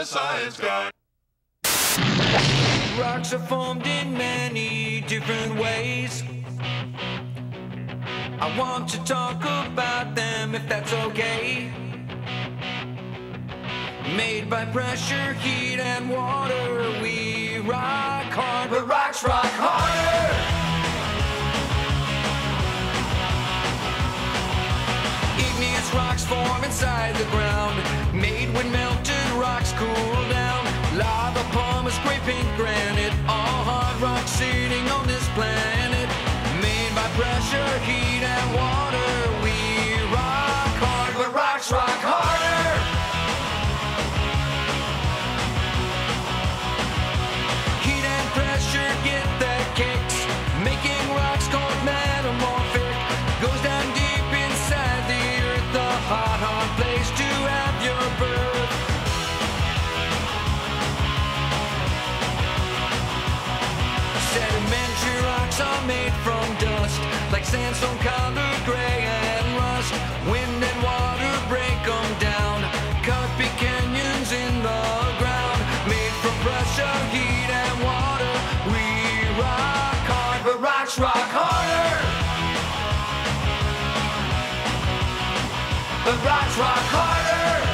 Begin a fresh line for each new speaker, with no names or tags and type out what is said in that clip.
the science guy.
Rocks are formed in many different ways. I want to talk about them if that's okay. Made by pressure, heat, and water, we rock hard, but rocks rock harder. Form inside the ground, made when melted rocks cool down. Lava, pumice, scraping granite, all hard rocks sitting on this planet. Made by pressure, heat, and water, Sedimentary rocks are made from dust, like sandstone, colored gray and rust. Wind and water break them down, cut big canyons in the ground. Made from pressure, heat, and water. We rock hard, but rocks rock harder. But rocks rock harder.